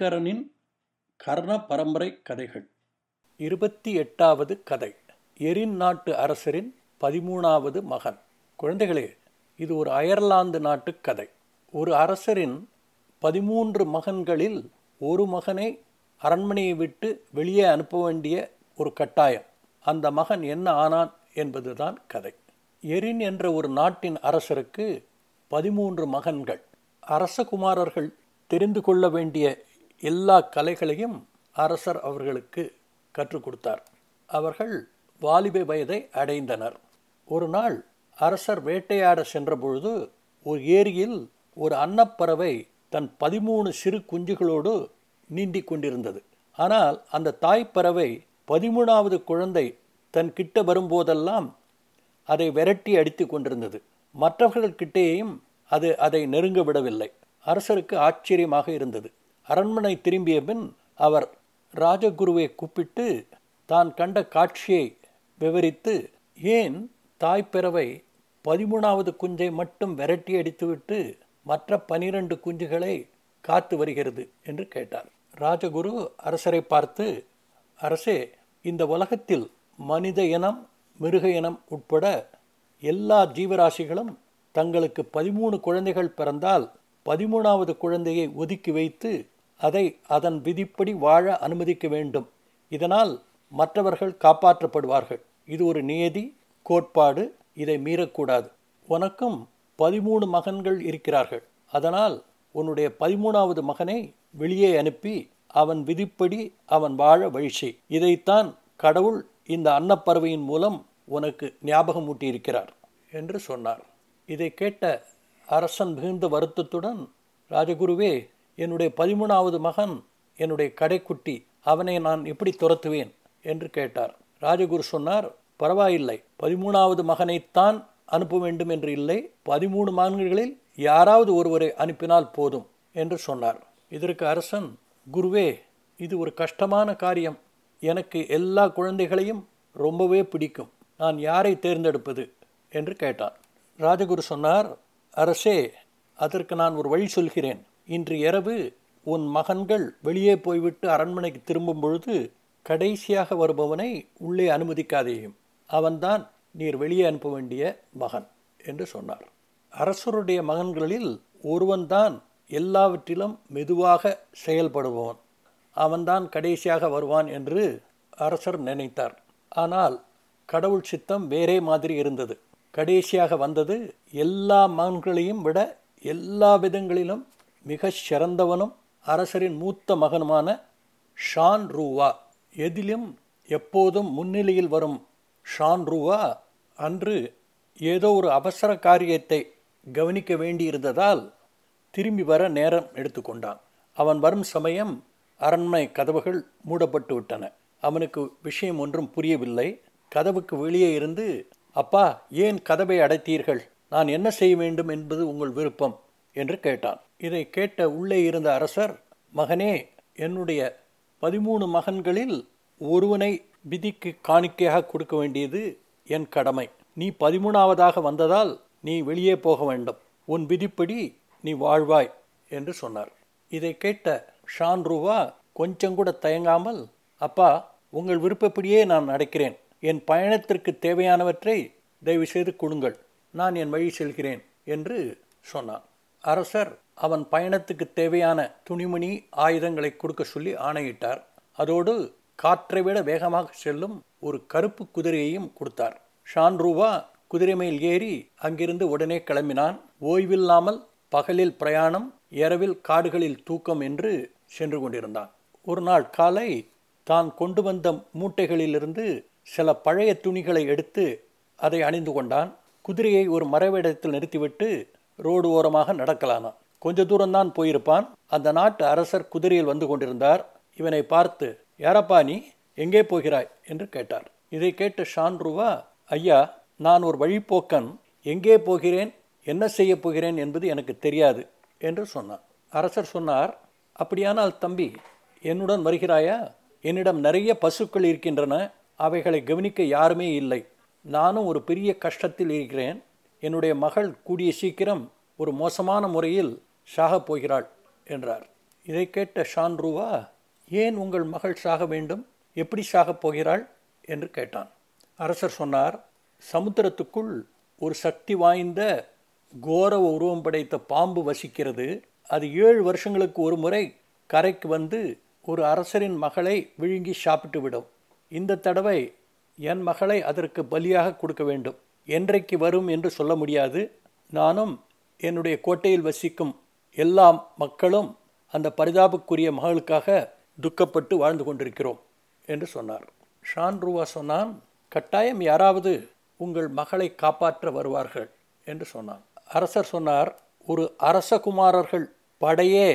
ஐங்கரனின் கர்ண பரம்பரை கதைகள். இருபத்தி எட்டாவது கதை. எரின் நாட்டு அரசரின் பதிமூணாவது மகன். குழந்தைகளே இது ஒரு அயர்லாந்து நாட்டு கதை. ஒரு அரசரின் பதிமூன்று மகன்களில் ஒரு மகனை அரண்மனையை விட்டு வெளியே அனுப்ப வேண்டிய ஒரு கட்டாயம். அந்த மகன் என்ன ஆனான் என்பதுதான் கதை. எரின் என்ற ஒரு நாட்டின் அரசருக்கு பதிமூன்று மகன்கள். அரசகுமாரர்கள் தெரிந்து கொள்ள வேண்டிய எல்லா கலைகளையும் அரசர் அவர்களுக்கு கற்றுக் கொடுத்தார். அவர்கள் வாலிப வயதை அடைந்தனர். ஒரு நாள் அரசர் வேட்டையாட சென்றபொழுது ஒரு ஏரியில் ஒரு அன்னப்பறவை தன் பதிமூணு சிறு குஞ்சுகளோடு நீந்திக் கொண்டிருந்தது. ஆனால் அந்த தாய்ப்பறவை பதிமூணாவது குழந்தை தன் கிட்ட வரும்போதெல்லாம் அதை விரட்டி அடித்து கொண்டிருந்தது. மற்றவர்கள்கிட்டேயும் அது அதை நெருங்க விடவில்லை. அரசருக்கு ஆச்சரியமாக இருந்தது. அரண்மனை திரும்பிய பின் அவர் ராஜகுருவை கூப்பிட்டு தான் கண்ட காட்சியை விவரித்து ஏன் தாய்ப்பிறவை பதிமூணாவது குஞ்சை மட்டும் விரட்டி அடித்துவிட்டு மற்ற பனிரெண்டு குஞ்சுகளை காத்து வருகிறது? என்று கேட்டார். ராஜகுரு அரசரை பார்த்து அரசே இந்த உலகத்தில் மனித இனம் மிருக இனம் உட்பட எல்லா ஜீவராசிகளும் தங்களுக்கு பதிமூணு குழந்தைகள் பிறந்தால் பதிமூணாவது குழந்தையை ஒதுக்கி வைத்து அதை அதன் விதிப்படி வாழ அனுமதிக்க வேண்டும். இதனால் மற்றவர்கள் காப்பாற்றப்படுவார்கள். இது ஒரு நியதி கோட்பாடு. இதை மீறக்கூடாது. உனக்கும் பதிமூணு மகன்கள் இருக்கிறார்கள். அதனால் உன்னுடைய பதிமூணாவது மகனை வெளியே அனுப்பி அவன் விதிப்படி அவன் வாழ வழிசை இதைத்தான் கடவுள் இந்த அன்னப்பறவையின் மூலம் உனக்கு ஞாபகம் ஊட்டியிருக்கிறார் என்று சொன்னார். இதை கேட்ட அரசன் மிகுந்த வருத்தத்துடன் ராஜகுருவே என்னுடைய பதிமூணாவது மகன் என்னுடைய கடைக்குட்டி அவனை நான் எப்படி துரத்துவேன் என்று கேட்டார். ராஜகுரு சொன்னார் பரவாயில்லை பதிமூணாவது மகனைத்தான் அனுப்ப வேண்டும் என்று இல்லை பதிமூணு மகன்களில் யாராவது ஒருவரை அனுப்பினால் போதும் என்று சொன்னார். இதற்கு அரசன் குருவே இது ஒரு கஷ்டமான காரியம். எனக்கு எல்லா குழந்தைகளையும் ரொம்பவே பிடிக்கும். நான் யாரை தேர்ந்தெடுப்பது? என்று கேட்டான் ராஜகுரு சொன்னார் அரசே அதற்கு நான் ஒரு வழி சொல்கிறேன். இன்று இரவு உன் மகன்கள் வெளியே போய்விட்டு அரண்மனைக்கு திரும்பும் பொழுது கடைசியாக வருபவனை உள்ளே அனுமதிக்காதேயும். அவன்தான் நீர் வெளியே அனுப்ப வேண்டிய மகன் என்று சொன்னார். அரசருடைய மகன்களில் ஒருவன்தான் எல்லாவற்றிலும் மெதுவாக செயல்படுபவன். அவன்தான் கடைசியாக வருவான் என்று அரசர் நினைத்தார். ஆனால் கடவுள் சித்தம் வேறே மாதிரி இருந்தது. கடைசியாக வந்தது எல்லா மகன்களையும் விட எல்லா விதங்களிலும் மிக சிறந்தவனும் அரசரின் மூத்த மகனுமான ஷான் ரூவா எதிலும் எப்போதும் முன்னிலையில் வரும் ஷான் ரூவா அன்று ஏதோ ஒரு அவசர காரியத்தை கவனிக்க வேண்டியிருந்ததால் திரும்பி வர நேரம் எடுத்துக்கொண்டான். அவன் வரும் சமயம் அரண்மனை கதவுகள் மூடப்பட்டு விட்டன. அவனுக்கு விஷயம் ஒன்றும் புரியவில்லை. கதவுக்கு வெளியே இருந்து அப்பா ஏன் கதவை அடைத்தீர்கள்? நான் என்ன செய்ய வேண்டும் என்பது உங்கள் விருப்பம் என்று கேட்டான். இதை கேட்ட உள்ளே இருந்த அரசர் மகனே என்னுடைய பதிமூணு மகன்களில் ஒருவனை விதிக்கு காணிக்கையாக கொடுக்க வேண்டியது என் கடமை. நீ பதிமூணாவதாக வந்ததால் நீ வெளியே போக வேண்டும். உன் விதிப்படி நீ வாழ்வாய் என்று சொன்னார். இதை கேட்ட ஷான் ரூவா கொஞ்சம் கூட தயங்காமல் அப்பா உங்கள் விருப்பப்படியே நான் நடக்கிறேன். என் பயணத்திற்கு தேவையானவற்றை தயவு செய்து கொடுங்கள். நான் என் வழி செல்கிறேன் என்று சொன்னான் அரசர் அவன் பயணத்துக்கு தேவையான துணிமணி ஆயுதங்களை கொடுக்க சொல்லி ஆணையிட்டார். அதோடு காற்றை விட வேகமாக செல்லும் ஒரு கருப்பு குதிரையையும் கொடுத்தார். ஷான் ரூவா குதிரை மேல் ஏறி அங்கிருந்து உடனே கிளம்பினான். ஓய்வில்லாமல் பகலில் பிரயாணம் இரவில் காடுகளில் தூக்கம் என்று சென்று கொண்டிருந்தான். ஒரு நாள் காலை தான் கொண்டு வந்த மூட்டைகளிலிருந்து சில பழைய துணிகளை எடுத்து அதை அணிந்து கொண்டான். குதிரையை ஒரு மறைவிடத்தில் நிறுத்திவிட்டு ரோடு ஓரமாக நடக்கலானான். கொஞ்ச தூரம்தான் போயிருப்பான். அந்த நாட்டு அரசர் குதிரையில் வந்து கொண்டிருந்தார். இவனை பார்த்து யாரப்பா நீ? எங்கே போகிறாய்? என்று கேட்டார். இதை கேட்ட ஷான்ருவா ஐயா நான் ஒரு வழிப்போக்கன். எங்கே போகிறேன்? என்ன செய்ய போகிறேன் என்பது எனக்கு தெரியாது என்று சொன்னான். அரசர் சொன்னார் அப்படியானால் தம்பி என்னுடன் வருகிறாயா? என்னிடம் நிறைய பசுக்கள் இருக்கின்றன. அவைகளை கவனிக்க யாருமே இல்லை. நானும் ஒரு பெரிய கஷ்டத்தில் இருக்கிறேன். என்னுடைய மகள் கூடிய சீக்கிரம் ஒரு மோசமான முறையில் சாகப் போகிறாள் என்றார். இதை கேட்ட ஷான்ரூவா ஏன் உங்கள் மகள் சாக வேண்டும்? எப்படி சாகப் போகிறாள்? என்று கேட்டான். அரசர் சொன்னார் சமுத்திரத்துக்குள் ஒரு சக்தி வாய்ந்த கோர உருவம் படைத்த பாம்பு வசிக்கிறது. அது ஏழு வருஷங்களுக்கு ஒரு முறை கரைக்கு வந்து ஒரு அரசரின் மகளை விழுங்கி சாப்பிட்டு விடும். இந்த தடவை என் மகளை அதற்கு பலியாக கொடுக்க வேண்டும். என்றைக்கு வரும் என்று சொல்ல முடியாது. நானும் என்னுடைய கோட்டையில் வசிக்கும் எல்லா மக்களும் அந்த பரிதாபக்குரிய மகளுக்காக துக்கப்பட்டு வாழ்ந்து கொண்டிருக்கிறோம் என்று சொன்னார். ஷான்ருவா சொன்னான் கட்டாயம் யாராவது உங்கள் மகளை காப்பாற்ற வருவார்கள் என்று சொன்னான். அரசர் சொன்னார் ஒரு அரசகுமாரர்கள் படையே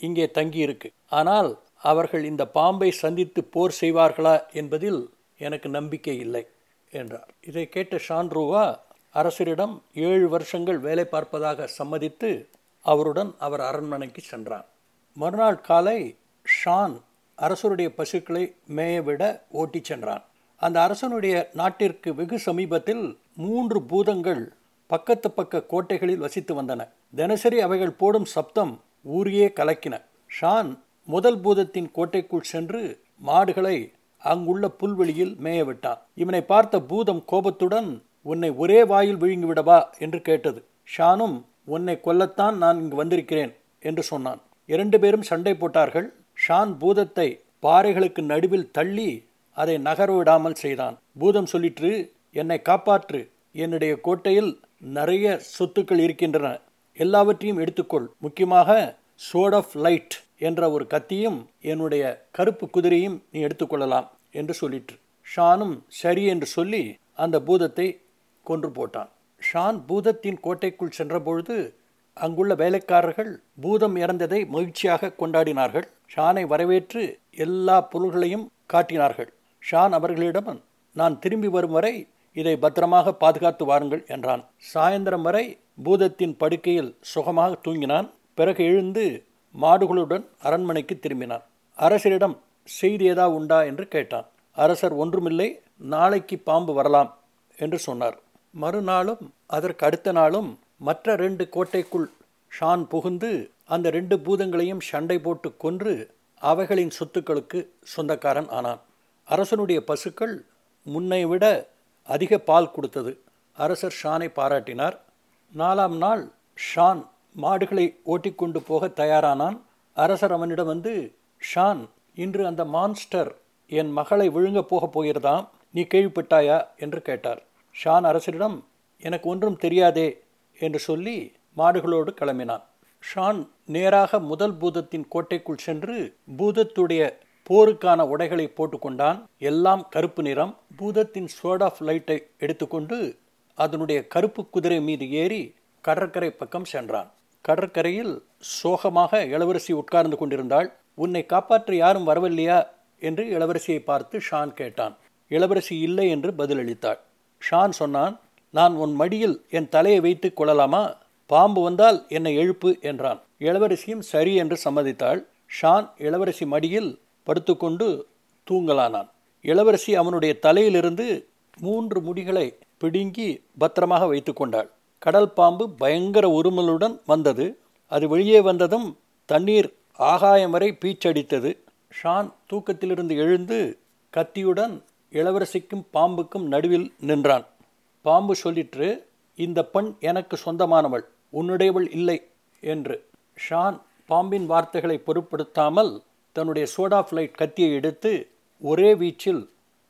இங்கே தங்கியிருக்கு. ஆனால் அவர்கள் இந்த பாம்பை சந்தித்து போர் செய்வார்களா என்பதில் எனக்கு நம்பிக்கை இல்லை என்றார். இதை கேட்ட ஷான்ரூவா அரசரிடம் ஏழு வருஷங்கள் வேலை பார்ப்பதாக சம்மதித்து அவருடன் அவர் அரண்மனைக்கு சென்றான் மறுநாள் காலை ஷான் அரசருடைய பசுக்களை மேயவிட ஓட்டிச் சென்றான். அந்த அரசனுடைய நாட்டிற்கு வெகு சமீபத்தில் மூன்று பூதங்கள் பக்கத்து பக்க கோட்டைகளில் வசித்து வந்தன. தினசரி அவைகள் போடும் சப்தம் ஊரையே கலக்கின. ஷான் முதல் பூதத்தின் கோட்டைக்குள் சென்று மாடுகளை அங்குள்ள புல்வெளியில் மேயவிட்டான். இவனை பார்த்த பூதம் கோபத்துடன் உன்னை ஒரே வாயில் விழுங்கிவிடவா? என்று கேட்டது. ஷானும் உன்னை கொல்லத்தான் நான் இங்கு வந்திருக்கிறேன் என்று சொன்னான். இரண்டு பேரும் சண்டை போட்டார்கள். ஷான் பூதத்தை பாறைகளுக்கு நடுவில் தள்ளி அதை நகர விடாமல் செய்தான். பூதம் சொல்லிற்று என்னை காப்பாற்று. என்னுடைய கோட்டையில் நிறைய சொத்துக்கள் இருக்கின்றன. எல்லாவற்றையும் எடுத்துக்கொள். முக்கியமாக சோட் ஆஃப் லைட் என்ற ஒரு கத்தியும் என்னுடைய கருப்பு குதிரையும் நீ எடுத்துக்கொள்ளலாம் என்று சொல்லிற்று. ஷானும் சரி என்று சொல்லி அந்த பூதத்தை கொன்று போட்டான். ஷான் பூதத்தின் கோட்டைக்குள் சென்றபொழுது அங்குள்ள வேலைக்காரர்கள் பூதம் இறந்ததை மகிழ்ச்சியாக கொண்டாடினார்கள். ஷானை வரவேற்று எல்லா பொருள்களையும் காட்டினார்கள். ஷான் அவர்களிடம் நான் திரும்பி வரும் வரை இதை பத்திரமாக பாதுகாத்து வாருங்கள் என்றான். சாயந்தரம் வரை பூதத்தின் படுக்கையில் சுகமாக தூங்கினான். பிறகு எழுந்து மாடுகளுடன் அரண்மனைக்கு திரும்பினான். அரசரிடம் செய்தி ஏதா உண்டா? என்று கேட்டான். அரசர் ஒன்றுமில்லை நாளைக்கு பாம்பு வரலாம் என்று சொன்னார். மறுநாளும் அதற்கு அடுத்த நாளும் மற்ற ரெண்டு கோட்டைக்குள் ஷான் புகுந்து அந்த ரெண்டு பூதங்களையும் சண்டை போட்டு கொன்று அவைகளின் சொத்துக்களுக்கு சொந்தக்காரன் ஆனான். அரசனுடைய பசுக்கள் முன்னை விட அதிக பால் கொடுத்தது. அரசர் ஷானை பாராட்டினார். நாலாம் நாள் ஷான் மாடுகளை ஓட்டிக்கொண்டு போக தயாரானான். அரசர் அவனிடம் வந்து ஷான் இன்று அந்த மான்ஸ்டர் என் மகளை விழுங்கப் போகப் போகிறதாம். நீ கேள்விப்பட்டாயா? என்று கேட்டார். ஷான் அரசரிடம் எனக்கு ஒன்றும் தெரியாதே என்று சொல்லி மாடுகளோடு கிளம்பினான். ஷான் நேராக முதல் பூதத்தின் கோட்டைக்குள் சென்று பூதத்துடைய போருக்கான உடைகளை போட்டுக்கொண்டான். எல்லாம் கருப்பு நிறம். பூதத்தின் சோட் ஆஃப் லைட்டை எடுத்துக்கொண்டு அதனுடைய கருப்பு குதிரை மீது ஏறி கடற்கரை பக்கம் சென்றான். கடற்கரையில் சோகமாக இளவரசி உட்கார்ந்து கொண்டிருந்தாள். உன்னை காப்பாற்ற யாரும் வரவில்லையா? என்று இளவரசியை பார்த்து ஷான் கேட்டான். இளவரசி இல்லை என்று பதிலளித்தாள். ஷான் சொன்னான் நான் உன் மடியில் என் தலையை வைத்து கொள்ளலாமா? பாம்பு வந்தால் என்னை எழுப்பு என்றான். இளவரசியும் சரி என்று சம்மதித்தாள். ஷான் இளவரசி மடியில் படுத்துக்கொண்டு தூங்கலானான். இளவரசி அவனுடைய தலையிலிருந்து மூன்று முடிகளை பிடுங்கி பத்திரமாக வைத்து கொண்டாள். கடல் பாம்பு பயங்கர உருமலுடன் வந்தது. அது வெளியே வந்ததும் தண்ணீர் ஆகாயம் வரை பீச்சடித்தது. ஷான் தூக்கத்திலிருந்து எழுந்து கத்தியுடன் இளவரசிக்கும் பாம்புக்கும் நடுவில் நின்றான். பாம்பு சொல்லிற்று இந்த பெண் எனக்கு சொந்தமானவள் உன்னுடையவள் இல்லை என்று. ஷான் பாம்பின் வார்த்தைகளை பொருட்படுத்தாமல் தன்னுடைய சோடா ஃப்ளைட் கத்தியை எடுத்து ஒரே வீச்சில்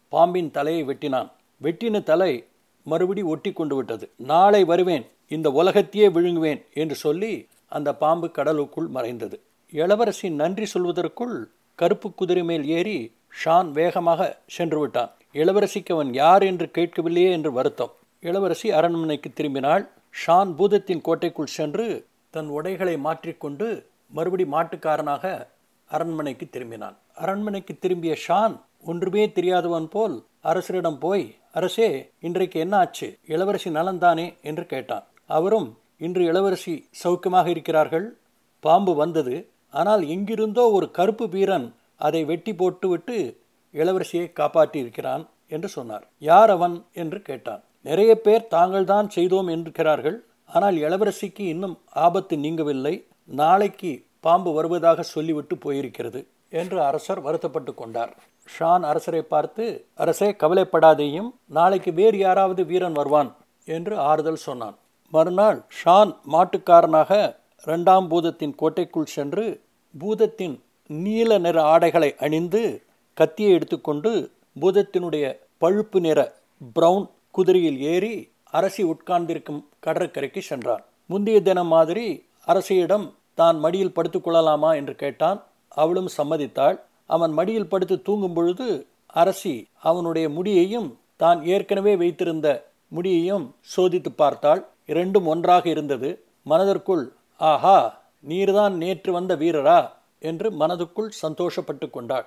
பாம்பின் தலையை வெட்டினான். வெட்டின தலை மறுபடி ஒட்டி கொண்டு விட்டது. நாளை வருவேன் இந்த உலகத்தையே விழுங்குவேன் என்று சொல்லி அந்த பாம்பு கடலுக்குள் மறைந்தது. இளவரசி நன்றி சொல்வதற்குள் கருப்பு குதிரை மேல் ஏறி ஷான் வேகமாக சென்று விட்டான் இளவரசிக்கு அவன் யார் என்று கேட்கவில்லையே என்று வருத்தம். இளவரசி அரண்மனைக்கு திரும்பினாள். ஷான் பூதத்தின் கோட்டைக்குள் சென்று தன் உடைகளை மாற்றிக்கொண்டு மறுபடி மாட்டுக்காரனாக அரண்மனைக்கு திரும்பினான். அரண்மனைக்கு திரும்பிய ஷான் ஒன்றுமே தெரியாதவன் போல் அரசரிடம் போய் அரசே இன்றைக்கு என்ன ஆச்சு? இளவரசி நலந்தானே என்று கேட்டான். அவரும் இன்று இளவரசி சௌக்கியமாக இருக்கிறார்கள். பாம்பு வந்தது. ஆனால் எங்கிருந்தோ ஒரு கருப்பு வீரன் அதை வெட்டி போட்டுவிட்டு இளவரசியை காப்பாற்றியிருக்கிறான் என்று சொன்னார். யார் அவன்? என்று கேட்டான். நிறைய பேர் தாங்கள் தான் செய்தோம் என்கிறார்கள். ஆனால் இளவரசிக்கு இன்னும் ஆபத்து நீங்கவில்லை. நாளைக்கு பாம்பு வருவதாக சொல்லிவிட்டு போயிருக்கிறது என்று அரசர் வருத்தப்பட்டு கொண்டார். ஷான் அரசரை பார்த்து அரசே கவலைப்படாதேயும் நாளைக்கு வேறு யாராவது வீரன் வருவான் என்று ஆறுதல் சொன்னான். மறுநாள் ஷான் மாட்டுக்காரனாக இரண்டாம் பூதத்தின் கோட்டைக்குள் சென்று பூதத்தின் நீல நிற ஆடைகளை அணிந்து கத்தியை எடுத்துக்கொண்டு பூதத்தினுடைய பழுப்பு நிற பிரவுன் குதிரையில் ஏறி அரசி உட்கார்ந்திருக்கும் கடற்கரைக்கு சென்றான். முந்தைய தினம் மாதிரி அரசியிடம் தான் மடியில் படுத்துக் கொள்ளலாமா என்று கேட்டான். அவளும் சம்மதித்தாள். அவன் மடியில் படுத்து தூங்கும் பொழுது அரசி அவனுடைய முடியையும் தான் ஏற்கனவே வைத்திருந்த முடியையும் சோதித்து பார்த்தாள். இரண்டும் ஒன்றாக இருந்தது. மனதிற்குள் ஆஹா நீர்தான் நேற்று வந்த வீரரா? என்று மனதுக்குள் சந்தோஷப்பட்டு கொண்டாள்.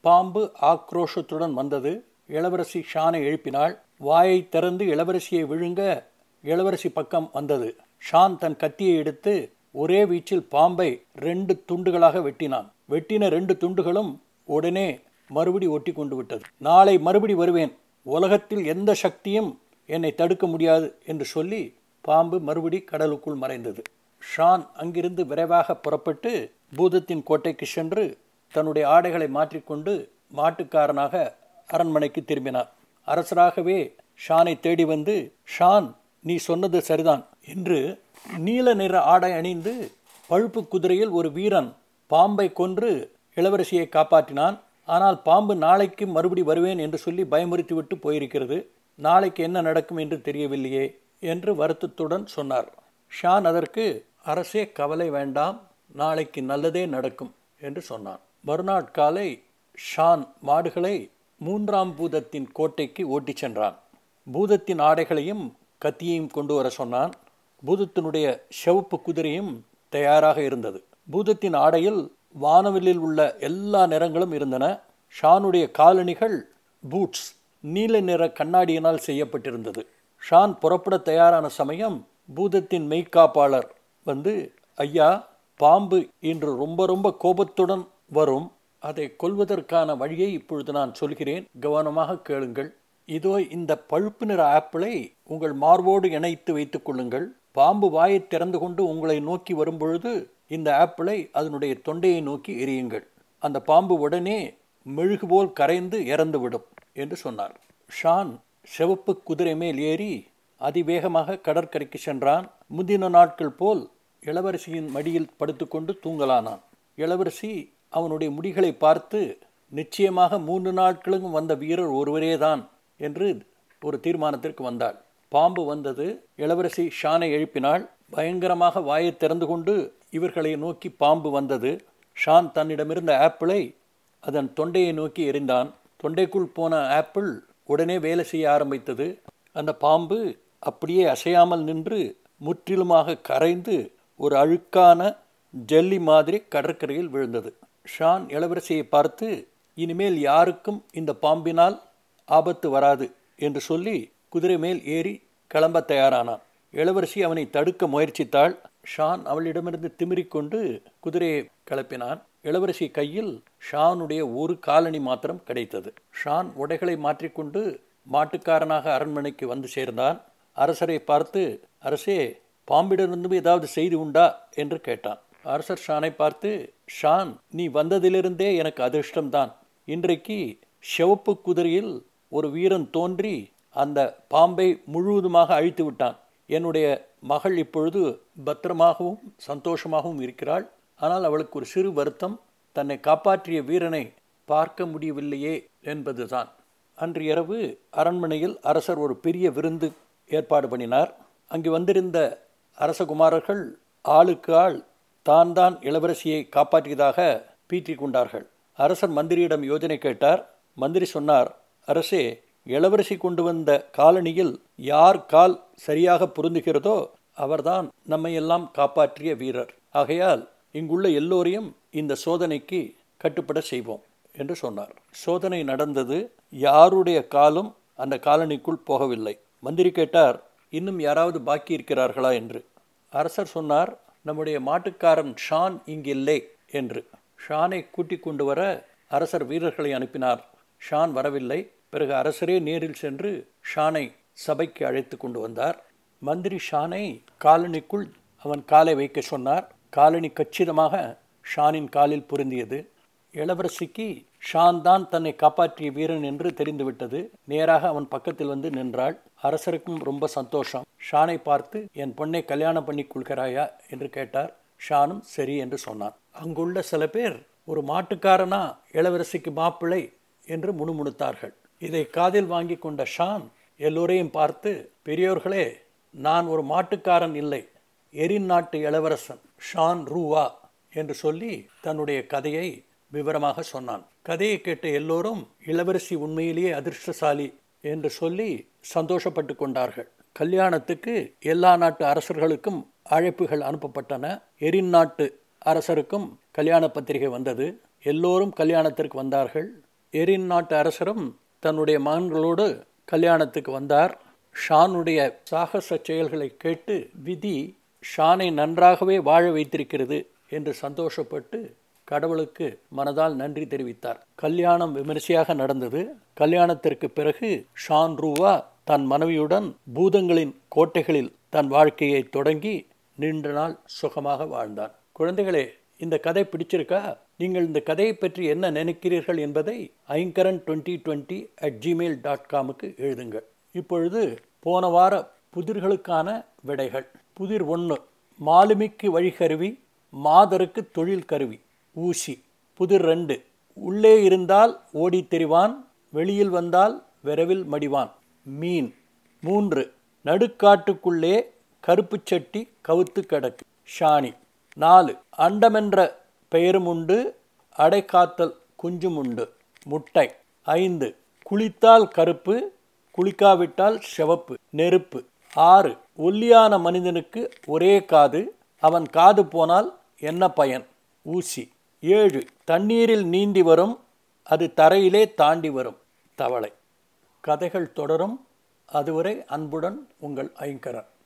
பாம்பு ஆக்ரோஷத்துடன் வந்தது. இளவரசி ஷானை எழுப்பினாள். வாயை திறந்து இளவரசியை விழுங்க இளவரசி பக்கம் வந்தது. ஷான் தன் கத்தியை எடுத்து ஒரே வீச்சில் பாம்பை ரெண்டு துண்டுகளாக வெட்டினான். வெட்டின ரெண்டு துண்டுகளும் உடனே மறுபடி ஒட்டி கொண்டு விட்டது. நாளை மறுபடி வருவேன். உலகத்தில் எந்த சக்தியும் என்னை தடுக்க முடியாது என்று சொல்லி பாம்பு மறுபடி கடலுக்குள் மறைந்தது. ஷான் அங்கிருந்து விரைவாக புறப்பட்டு பூதத்தின் கோட்டைக்கு சென்று தன்னுடைய ஆடைகளை மாற்றிக்கொண்டு மாட்டுக்காரனாக அரண்மனைக்கு திரும்பினார். அரசராகவே ஷானை தேடி வந்து ஷான் நீ சொன்னது சரிதான் என்று நீல நிற ஆடை அணிந்து பழுப்பு குதிரையில் ஒரு வீரன் பாம்பை கொன்று இளவரசியை காப்பாற்றினான். ஆனால் பாம்பு நாளைக்கு மறுபடி வருவேன் என்று சொல்லி பயமுறுத்தி விட்டு போயிருக்கிறது. நாளைக்கு என்ன நடக்கும் என்று தெரியவில்லையே என்று வருத்தத்துடன் சொன்னார். ஷான் அதற்கு அரசே கவலை வேண்டாம். நாளைக்கு நல்லதே நடக்கும் என்று சொன்னான். மறுநாள் காலை ஷான் மாடுகளை மூன்றாம் பூதத்தின் கோட்டைக்கு ஓட்டிச் சென்றான். பூதத்தின் ஆடைகளையும் கத்தியையும் கொண்டு வர சொன்னான். பூதத்தினுடைய செவப்பு குதிரையும் தயாராக இருந்தது. பூதத்தின் ஆடையில் வானவிலில் உள்ள எல்லா நிறங்களும் இருந்தன. ஷானுடைய காலணிகள் பூட்ஸ் நீல நிற கண்ணாடியினால் செய்யப்பட்டிருந்தது. ஷான் புறப்பட தயாரான சமயம் பூதத்தின் மெய்க்காப்பாளர் வந்து ஐயா பாம்பு இன்று ரொம்ப ரொம்ப கோபத்துடன் வரும். அதை கொல்வதற்கான வழியை இப்பொழுது நான் சொல்கிறேன். கவனமாக கேளுங்கள். இதோ இந்த பழுப்பு நிற ஆப்பிளை உங்கள் மார்போடு இணைத்து வைத்துக் கொள்ளுங்கள். பாம்பு வாயை திறந்து கொண்டு உங்களை நோக்கி வரும்பொழுது இந்த ஆப்பிளை அதனுடைய தொண்டையை நோக்கி எரியுங்கள் அந்த பாம்பு உடனே மெழுகு போல் கரைந்து இறந்துவிடும் என்று சொன்னார். ஷான் சிவப்பு குதிரை மேல் ஏறி அதிவேகமாக கடற்கரைக்கு சென்றான். முந்தின நாட்கள் போல் இளவரசியின் மடியில் படுத்துக்கொண்டு தூங்கலானான். இளவரசி அவனுடைய முடிகளை பார்த்து நிச்சயமாக மூன்று நாட்களும் வந்த வீரர் ஒருவரேதான் என்று ஒரு தீர்மானத்திற்கு வந்தாள். பாம்பு வந்தது. இளவரசி ஷானை எழுப்பினாள். பயங்கரமாக வாயை திறந்து கொண்டு இவர்களை நோக்கி பாம்பு வந்தது. ஷான் தன்னிடமிருந்த ஆப்பிளை அதன் தொண்டையை நோக்கி எறிந்தான். தொண்டைக்குள் போன ஆப்பிள் உடனே வேலை செய்ய ஆரம்பித்தது. அந்த பாம்பு அப்படியே அசையாமல் நின்று முற்றிலுமாக கரைந்து ஒரு அழுக்கான ஜல்லி மாதிரி கடற்கரையில் விழுந்தது. ஷான் இளவரசியை பார்த்து இனிமேல் யாருக்கும் இந்த பாம்பினால் ஆபத்து வராது என்று சொல்லி குதிரை மேல் ஏறி கிளம்ப தயாரானான். இளவரசி அவனை தடுக்க முயற்சித்தாள். ஷான் அவளிடமிருந்து திமிரிக்கொண்டு குதிரையை கிளப்பினான். இளவரசி கையில் ஷானுடைய ஒரு காலணி மாத்திரம் கிடைத்தது. ஷான் உடைகளை மாற்றிக்கொண்டு மாட்டுக்காரனாக அரண்மனைக்கு வந்து சேர்ந்தான். அரசரை பார்த்து அரசே பாம்பிடமிருந்து ஏதாவது செய்தி உண்டா? என்று கேட்டான். அரசர் ஷானை பார்த்து ஷான் நீ வந்ததிலிருந்தே எனக்கு அதிர்ஷ்டம்தான். இன்றைக்கு சிவப்பு குதிரையில் ஒரு வீரன் தோன்றி அந்த பாம்பை முழுவதுமாக அழித்து விட்டான். என்னுடைய மகள் இப்பொழுது பத்திரமாகவும் சந்தோஷமாகவும் இருக்கிறாள். ஆனால் அவளுக்கு ஒரு சிறு வருத்தம். தன்னை காப்பாற்றிய வீரனை பார்க்க முடியவில்லையே என்பதுதான். அன்று இரவு அரண்மனையில் அரசர் ஒரு பெரிய விருந்து ஏற்பாடு பண்ணினார். அங்கு வந்திருந்த அரசகுமாரர்கள் ஆளுக்கு ஆள் தான் தான் இளவரசியை காப்பாற்றியதாக பீற்றிக் கொண்டார்கள். அரசர் மந்திரியிடம் யோஜனை கேட்டார். மந்திரி சொன்னார் அரசே இளவரசி கொண்டு வந்த காலனியில் யார் கால் சரியாக பொருந்துகிறதோ அவர்தான் நம்மையெல்லாம் காப்பாற்றிய வீரர். ஆகையால் இங்குள்ள எல்லோரையும் இந்த சோதனைக்கு கட்டுப்பட செய்வோம் என்று சொன்னார். சோதனை நடந்தது. யாருடைய காலும் அந்த காலனிக்குள் போகவில்லை. மந்திரி கேட்டார் இன்னும் யாராவது பாக்கி இருக்கிறார்களா என்று. அரசர் சொன்னார் நம்முடைய மாட்டுக்காரன் ஷான் இங்கில்லை என்று. ஷானை கூட்டிக் கொண்டு வர அரசர் வீரர்களை அனுப்பினார். ஷான் வரவில்லை. பிறகு அரசரே நேரில் சென்று ஷானை சபைக்கு அழைத்து கொண்டு வந்தார். மந்திரி ஷானை காலனிக்குள் அவன் காலை வைக்க சொன்னார். காலனி கச்சிதமாக ஷானின் காலில் பொருந்தியது. இளவரசிக்கு ஷான் தான் தன்னை காப்பாற்றிய வீரன் என்று தெரிந்துவிட்டது. நேராக அவன் பக்கத்தில் வந்து நின்றாள். அரசருக்கும் ரொம்ப சந்தோஷம். ஷானை பார்த்து என் பொண்ணை கல்யாணம் பண்ணி கொள்கிறாயா? என்று கேட்டார். ஷானும் சரி என்று சொன்னான். அங்குள்ள சில பேர் ஒரு மாட்டுக்காரனா? இளவரசிக்கு மாப்பிள்ளை? என்று முணுமுணுத்தார்கள். இதை காதில் வாங்கி கொண்ட ஷான் எல்லோரையும் பார்த்து பெரியோர்களே நான் ஒரு மாட்டுக்காரன் இல்லை. எரின் நாட்டு இளவரசன் ஷான் ரூவா என்று சொல்லி தன்னுடைய கதையை விவரமாக சொன்னான். கதையை கேட்ட எல்லோரும் இளவரசி உண்மையிலேயே அதிர்ஷ்டசாலி என்று சொல்லி சந்தோஷப்பட்டு கொண்டார்கள். கல்யாணத்துக்கு எல்லா நாட்டு அரசர்களுக்கும் அழைப்புகள் அனுப்பப்பட்டன. எரின் நாட்டு அரசருக்கும் கல்யாண பத்திரிகை வந்தது. எல்லோரும் கல்யாணத்திற்கு வந்தார்கள். எரின் நாட்டு அரசரும் தன்னுடைய மகன்களோடு கல்யாணத்துக்கு வந்தார். ஷானுடைய சாகச செயல்களை கேட்டு விதி ஷானை நன்றாகவே வாழ வைத்திருக்கிறது என்று சந்தோஷப்பட்டு கடவுளுக்கு மனதால் நன்றி தெரிவித்தார். கல்யாணம் விமரிசையாக நடந்தது. கல்யாணத்திற்கு பிறகு ஷான் ரூவா தன் மனைவியுடன் பூதங்களின் கோட்டைகளில் தன் வாழ்க்கையை தொடங்கி நீண்ட நாள் சுகமாக வாழ்ந்தான் குழந்தைகளே இந்த கதை பிடிச்சிருக்கா? நீங்கள் இந்த கதையை பற்றி என்ன நினைக்கிறீர்கள் என்பதை Aingaran twenty twenty at Gmail dot காமுக்கு எழுதுங்கள். இப்பொழுது போன வார புதிர்களுக்கான விடைகள். புதிர் ஒன்று மாலுமிக்கு வழிகருவி மாதருக்கு தொழில் கருவி. ஊசி புதிர் ரெண்டு. உள்ளே இருந்தால் ஓடித் தெரிவான் வெளியில் வந்தால் விரைவில் மடிவான். மீன் மூன்று. நடுக்காட்டுக்குள்ளே கருப்பு சட்டி கவுத்து கிடக்கு. ஷானி நாலு. அண்டமென்ற பெயரும் உண்டு அடைக்காத்தல் குஞ்சும் உண்டு. முட்டை ஐந்து. குளித்தால் கருப்பு குளிக்காவிட்டால் சிவப்பு. நெருப்பு ஆறு. ஒல்லியான மனிதனுக்கு ஒரே காது அவன் காது போனால் என்ன பயன்? ஊசி. ஏழு தண்ணீரில் நீந்தி வரும் அது தரையிலே தாண்டி வரும். தவளை. கதைகள் தொடரும். அதுவரை அன்புடன் உங்கள் ஐங்கரன்.